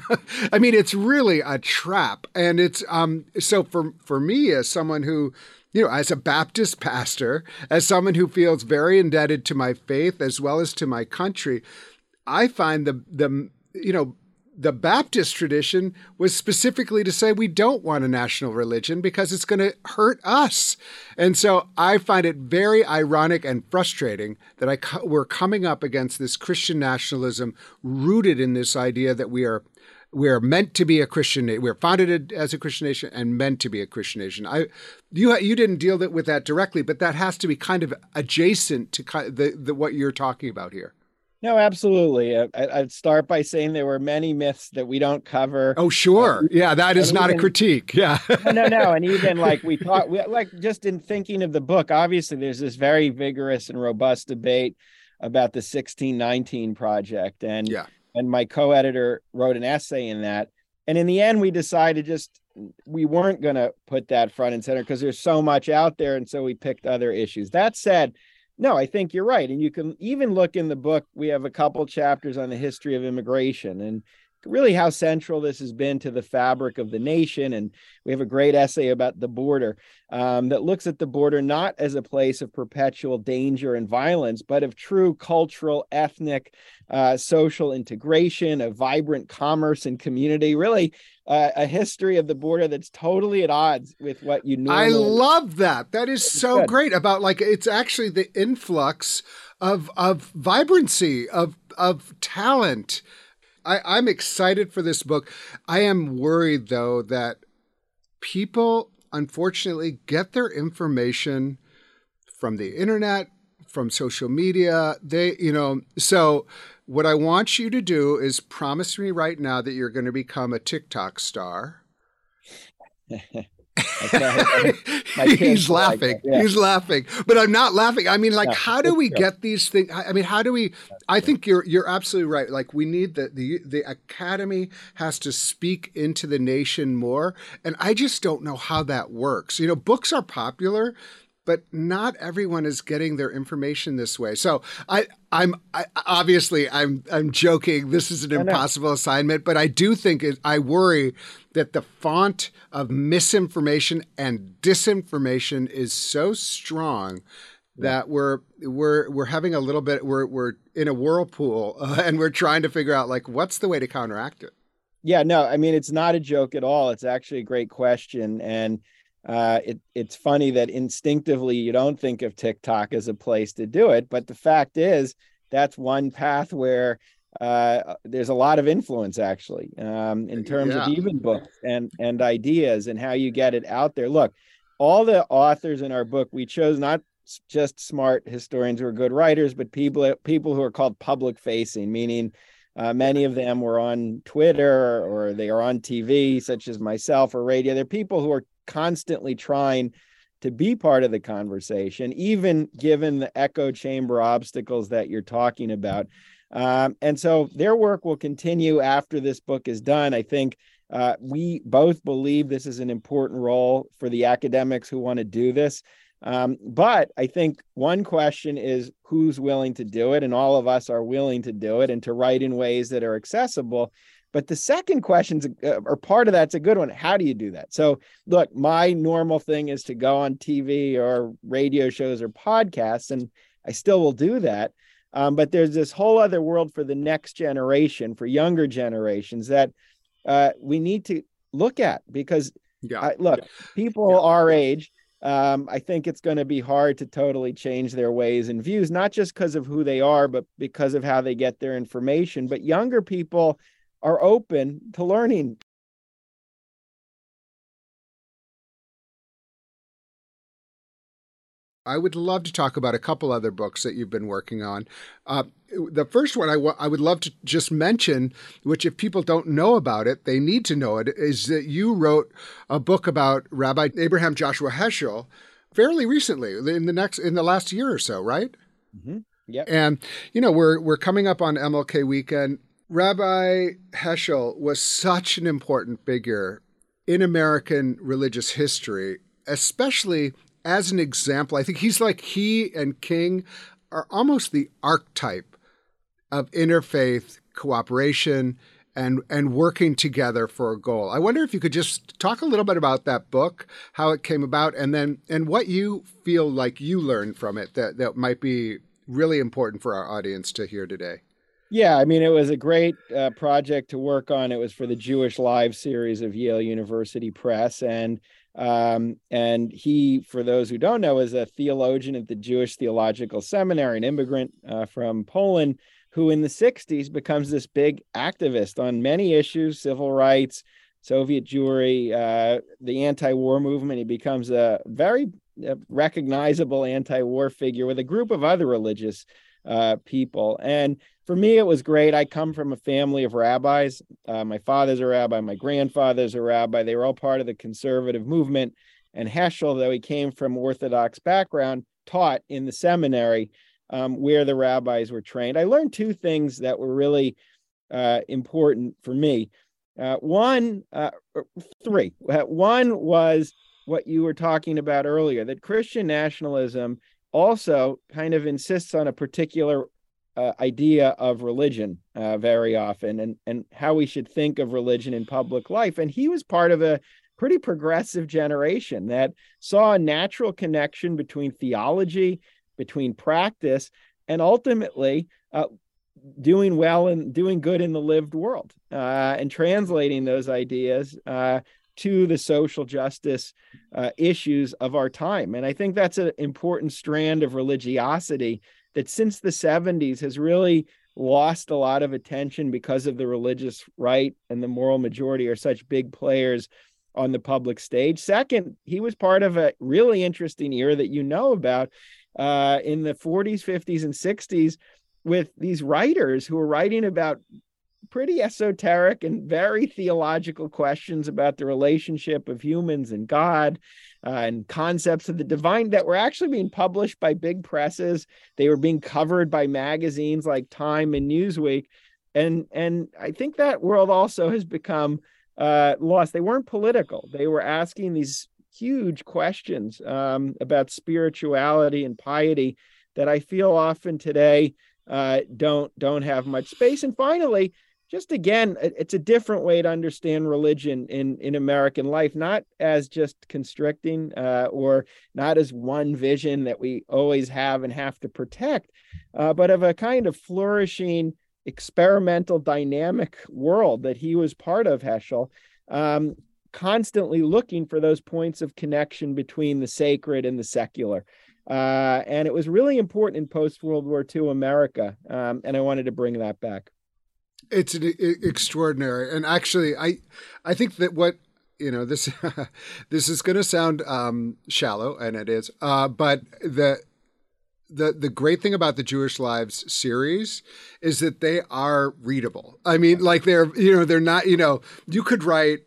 I mean, it's really a trap, and it's um. So for for me, as someone who you know, as a Baptist pastor, as someone who feels very indebted to my faith as well as to my country, I find the the you know the Baptist tradition was specifically to say we don't want a national religion because it's going to hurt us. And so I find it very ironic and frustrating that I we're coming up against this Christian nationalism rooted in this idea that we are we're meant to be a Christian. We're founded as a Christian nation and meant to be a Christian nation. I, you, you didn't deal with that directly, but that has to be kind of adjacent to the, the what you're talking about here. No, absolutely. I, would start by saying there were many myths that we don't cover. Oh, sure. Yeah, that is not even, a critique. Yeah. no, no, no. And even like we we, like just in thinking of the book, obviously there's this very vigorous and robust debate about the 1619 project. And yeah. and my co-editor wrote an essay in that. And in the end, we decided just we weren't going to put that front and center because there's so much out there. And so we picked other issues. That said, no, I think you're right. And you can even look in the book, we have a couple chapters on the history of immigration and really how central this has been to the fabric of the nation. And we have a great essay about the border um, that looks at the border not as a place of perpetual danger and violence, but of true cultural, ethnic, uh, social integration, of vibrant commerce and community. Really, uh, a history of the border that's totally at odds with what you know. I love that. That is so good. great about like it's actually the influx of of vibrancy of of talent I, I'm excited for this book. I am worried though that people unfortunately get their information from the internet, from social media. They, you know, so what I want you to do is promise me right now that you're going to become a TikTok star. He's laughing. Like yeah. He's laughing. But I'm not laughing. I mean, like, no, how do we get these things? I mean, how do we? I think you're you're absolutely right. Like, we need the the the academy has to speak into the nation more, and I just don't know how that works. You know, books are popular, but not everyone is getting their information this way. So I, I'm I, obviously I'm I'm joking. This is an impossible assignment, but I do think it, I worry that the font of misinformation and disinformation is so strong that we're we're we're having a little bit we're we're in a whirlpool uh, and we're trying to figure out like what's the way to counteract it. Yeah, no, I mean it's not a joke at all. It's actually a great question and uh, it, it's funny that instinctively you don't think of TikTok as a place to do it, but the fact is that's one path where uh, there's a lot of influence actually um, in terms yeah. of even books and and ideas and how you get it out there. Look, all the authors in our book we chose not just smart historians who are good writers, but people people who are called public facing, meaning uh, many of them were on Twitter or they are on TV, such as myself or radio. They're people who are constantly trying to be part of the conversation, even given the echo chamber obstacles that you're talking about. Um, and so their work will continue after this book is done. I think uh, we both believe this is an important role for the academics who want to do this. Um, but I think one question is who's willing to do it, and all of us are willing to do it and to write in ways that are accessible. But the second question, uh, or part of that's a good one. How do you do that? So, look, my normal thing is to go on TV or radio shows or podcasts, and I still will do that. Um, but there's this whole other world for the next generation, for younger generations that uh, we need to look at because, yeah. Look, yeah. people yeah. our age um, I think it's going to be hard to totally change their ways and views, not just because of who they are, but because of how they get their information. But younger people are open to learning. I would love to talk about a couple other books that you've been working on. Uh, the first one I, w- I would love to just mention, which if people don't know about it, they need to know it, is that you wrote a book about Rabbi Abraham Joshua Heschel fairly recently in the next in the last year or so, right? Mm-hmm. Yeah. And you know, we're we're coming up on MLK weekend. Rabbi Heschel was such an important figure in American religious history, especially as an example. I think he's like he and King are almost the archetype of interfaith cooperation and and working together for a goal. I wonder if you could just talk a little bit about that book, how it came about, and then and what you feel like you learned from it that that might be really important for our audience to hear today. Yeah, I mean, it was a great uh, project to work on. It was for the Jewish Lives series of Yale University Press, and um, and he, for those who don't know, is a theologian at the Jewish Theological Seminary, an immigrant uh, from Poland who in the 60s becomes this big activist on many issues civil rights, Soviet Jewry, uh, the anti war movement. He becomes a very uh, recognizable anti war figure with a group of other religious uh, people. And for me, it was great. I come from a family of rabbis. Uh, my father's a rabbi, my grandfather's a rabbi. They were all part of the conservative movement. And Heschel, though he came from Orthodox background, taught in the seminary um, where the rabbis were trained. I learned two things that were really uh, important for me. Uh, one, uh, three. Uh, one was what you were talking about earlier that Christian nationalism also kind of insists on a particular uh, idea of religion uh, very often and, and how we should think of religion in public life. And he was part of a pretty progressive generation that saw a natural connection between theology between practice and ultimately uh, doing well and doing good in the lived world uh, and translating those ideas uh, to the social justice uh, issues of our time. And I think that's an important strand of religiosity that since the 70s has really lost a lot of attention because of the religious right and the moral majority are such big players on the public stage. Second, he was part of a really interesting era that you know about uh, in the 40s, 50s, and 60s with these writers who were writing about pretty esoteric and very theological questions about the relationship of humans and God uh, and concepts of the divine that were actually being published by big presses. They were being covered by magazines like Time and Newsweek. And, and I think that world also has become uh, lost. They weren't political. They were asking these huge questions um, about spirituality and piety that I feel often today uh, don't don't have much space. And finally, just again, it's a different way to understand religion in in American life, not as just constricting uh, or not as one vision that we always have and have to protect, uh, but of a kind of flourishing, experimental, dynamic world that he was part of, Heschel. Um, constantly looking for those points of connection between the sacred and the secular. Uh, and it was really important in post World War II America. Um, and I wanted to bring that back. It's an, extraordinary. And actually, I, I think that what you know this this is going to sound um, shallow, and it is. Uh, but the the the great thing about the Jewish Lives series is that they are readable. I mean, like they're you know they're not you know you could write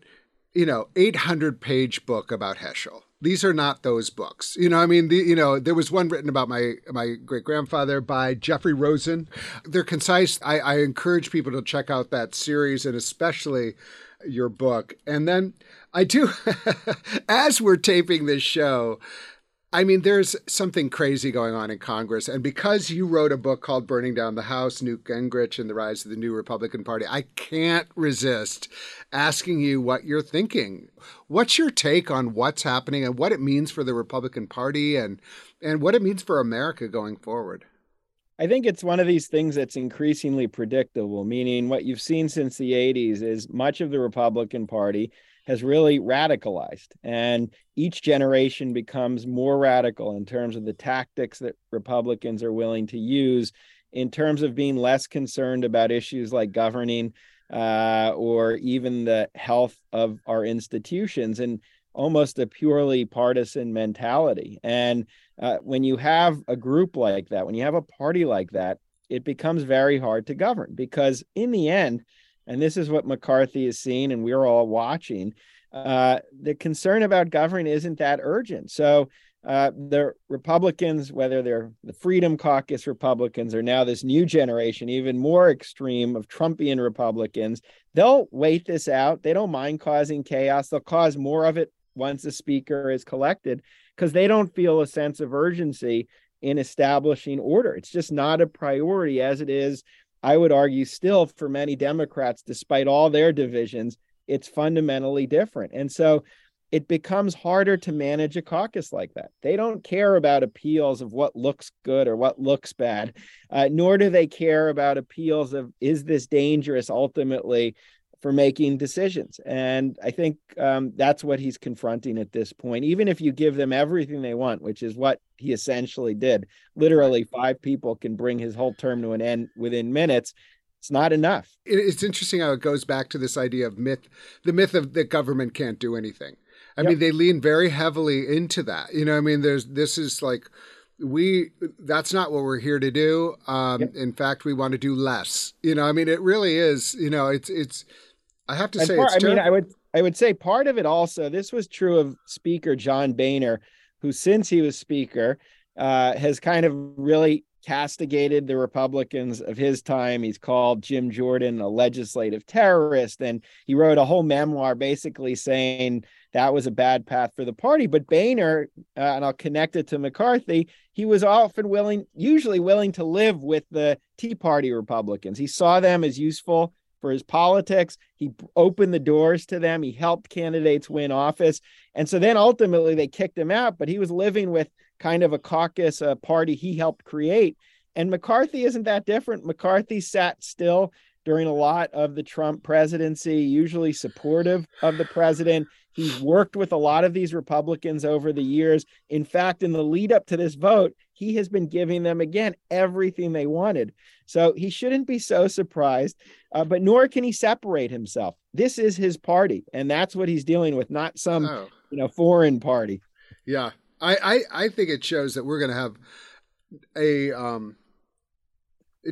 you know, 800 page book about Heschel. These are not those books. You know, I mean, the, you know, there was one written about my my great grandfather by Jeffrey Rosen. They're concise. I, I encourage people to check out that series and especially your book. And then I do, as we're taping this show, I mean, there's something crazy going on in Congress. And because you wrote a book called Burning Down the House, Newt Gingrich and the Rise of the New Republican Party, I can't resist asking you what you're thinking. What's your take on what's happening and what it means for the Republican Party and, and what it means for America going forward? I think it's one of these things that's increasingly predictable, meaning what you've seen since the 80s is much of the Republican Party has really radicalized. And each generation becomes more radical in terms of the tactics that Republicans are willing to use, in terms of being less concerned about issues like governing uh, or even the health of our institutions and almost a purely partisan mentality. And uh, when you have a group like that, when you have a party like that, it becomes very hard to govern because in the end, and this is what McCarthy is seeing, and we're all watching. Uh, the concern about governing isn't that urgent. So uh, the Republicans, whether they're the Freedom Caucus Republicans or now this new generation, even more extreme of Trumpian Republicans, they'll wait this out. They don't mind causing chaos. They'll cause more of it once the speaker is collected because they don't feel a sense of urgency in establishing order. It's just not a priority as it is, I would argue, still for many Democrats, despite all their divisions, it's fundamentally different. And so it becomes harder to manage a caucus like that. They don't care about appeals of what looks good or what looks bad, uh, nor do they care about appeals of is this dangerous ultimately for making decisions. And I think um, that's what he's confronting at this point. Even if you give them everything they want, which is what he essentially did, literally five people can bring his whole term to an end within minutes. It's not enough. It's interesting how it goes back to this idea of myth, the myth of that government can't do anything. I yep. mean, they lean very heavily into that. You know, I mean, there's this is like we that's not what we're here to do. Um, yep. In fact, we want to do less. You know, I mean, it really is. You know, it's it's. I have to and say, part, I mean, I would I would say part of it also. This was true of Speaker John Boehner, who since he was Speaker uh, has kind of really castigated the Republicans of his time. He's called Jim Jordan a legislative terrorist, and he wrote a whole memoir basically saying that was a bad path for the party. But Boehner, uh, and I'll connect it to McCarthy, he was often willing, usually willing to live with the Tea Party Republicans. He saw them as useful for his politics. He opened the doors to them. He helped candidates win office. And so then ultimately they kicked him out, but he was living with kind of a caucus, a party he helped create. And McCarthy isn't that different. McCarthy sat still during a lot of the Trump presidency, usually supportive of the president. He's worked with a lot of these Republicans over the years. In fact, in the lead up to this vote, he has been giving them again everything they wanted. So he shouldn't be so surprised, uh, but nor can he separate himself. This is his party, and that's what he's dealing with, not some oh. you know foreign party. Yeah, I I, I think it shows that we're going to have a um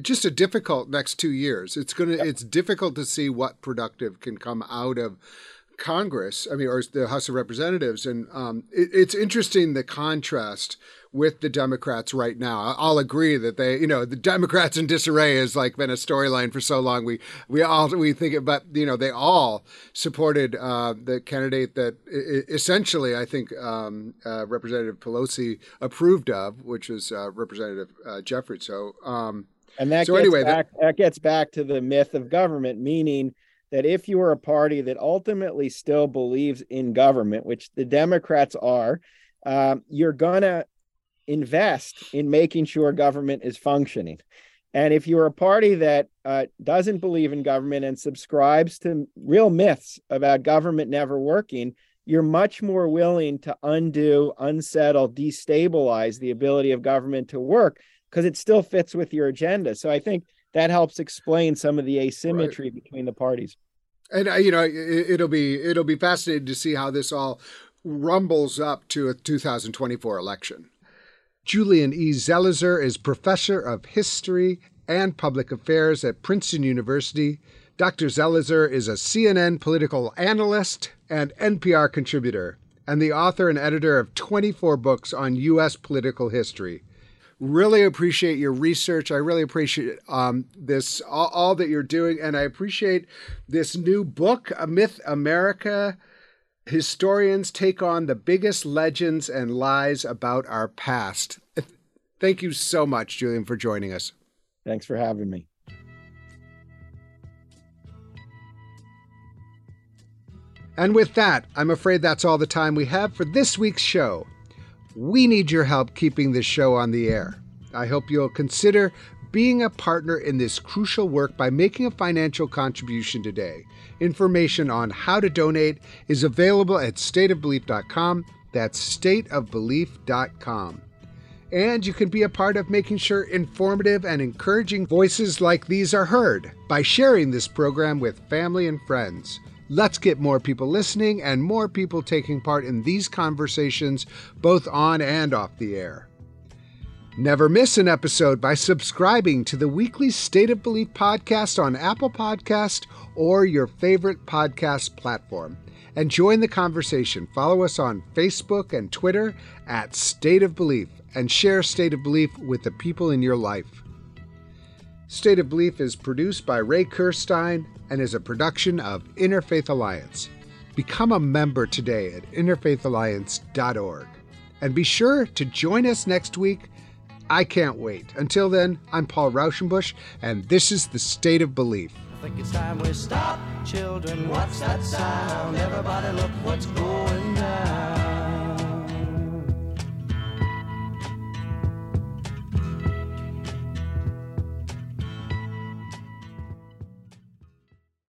just a difficult next two years. It's gonna yep. it's difficult to see what productive can come out of Congress. I mean, or the House of Representatives, and um, it, it's interesting the contrast with the Democrats right now. I'll agree that they, you know, the Democrats in disarray has like been a storyline for so long. We we all we think it, but you know, they all supported uh, the candidate that essentially I think um, uh, Representative Pelosi approved of, which was uh, Representative uh, Jeffries. So. Um, and that, so gets anyway, back, that, that gets back to the myth of government, meaning that if you are a party that ultimately still believes in government, which the Democrats are, um, you're going to invest in making sure government is functioning. And if you're a party that uh, doesn't believe in government and subscribes to real myths about government never working, you're much more willing to undo, unsettle, destabilize the ability of government to work because it still fits with your agenda. So I think that helps explain some of the asymmetry right. between the parties. And uh, you know, it, will be it'll be fascinating to see how this all rumbles up to a 2024 election. Julian E. Zelizer is professor of history and public affairs at Princeton University. Dr. Zelizer is a CNN political analyst and NPR contributor, and the author and editor of 24 books on U.S. political history. Really appreciate your research. I really appreciate um, this all, all, that you're doing, and I appreciate this new book, "A Myth America." Historians take on the biggest legends and lies about our past. Thank you so much, Julian, for joining us. Thanks for having me. And with that, I'm afraid that's all the time we have for this week's show. We need your help keeping this show on the air. I hope you'll consider being a partner in this crucial work by making a financial contribution today. Information on how to donate is available at stateofbelief.com. That's stateofbelief.com. And you can be a part of making sure informative and encouraging voices like these are heard by sharing this program with family and friends. Let's get more people listening and more people taking part in these conversations, both on and off the air. Never miss an episode by subscribing to the weekly State of Belief podcast on Apple Podcast or your favorite podcast platform. and join the conversation. Follow us on Facebook and Twitter at State of Belief and share State of Belief with the people in your life. State of Belief is produced by Ray Kirstein and is a production of Interfaith Alliance. Become a member today at interfaithalliance.org. And be sure to join us next week. I can't wait. Until then, I'm Paul Raushenbush, and this is the State of Belief. I think it's time we stop. Children, what's that sound? Everybody look what's going down.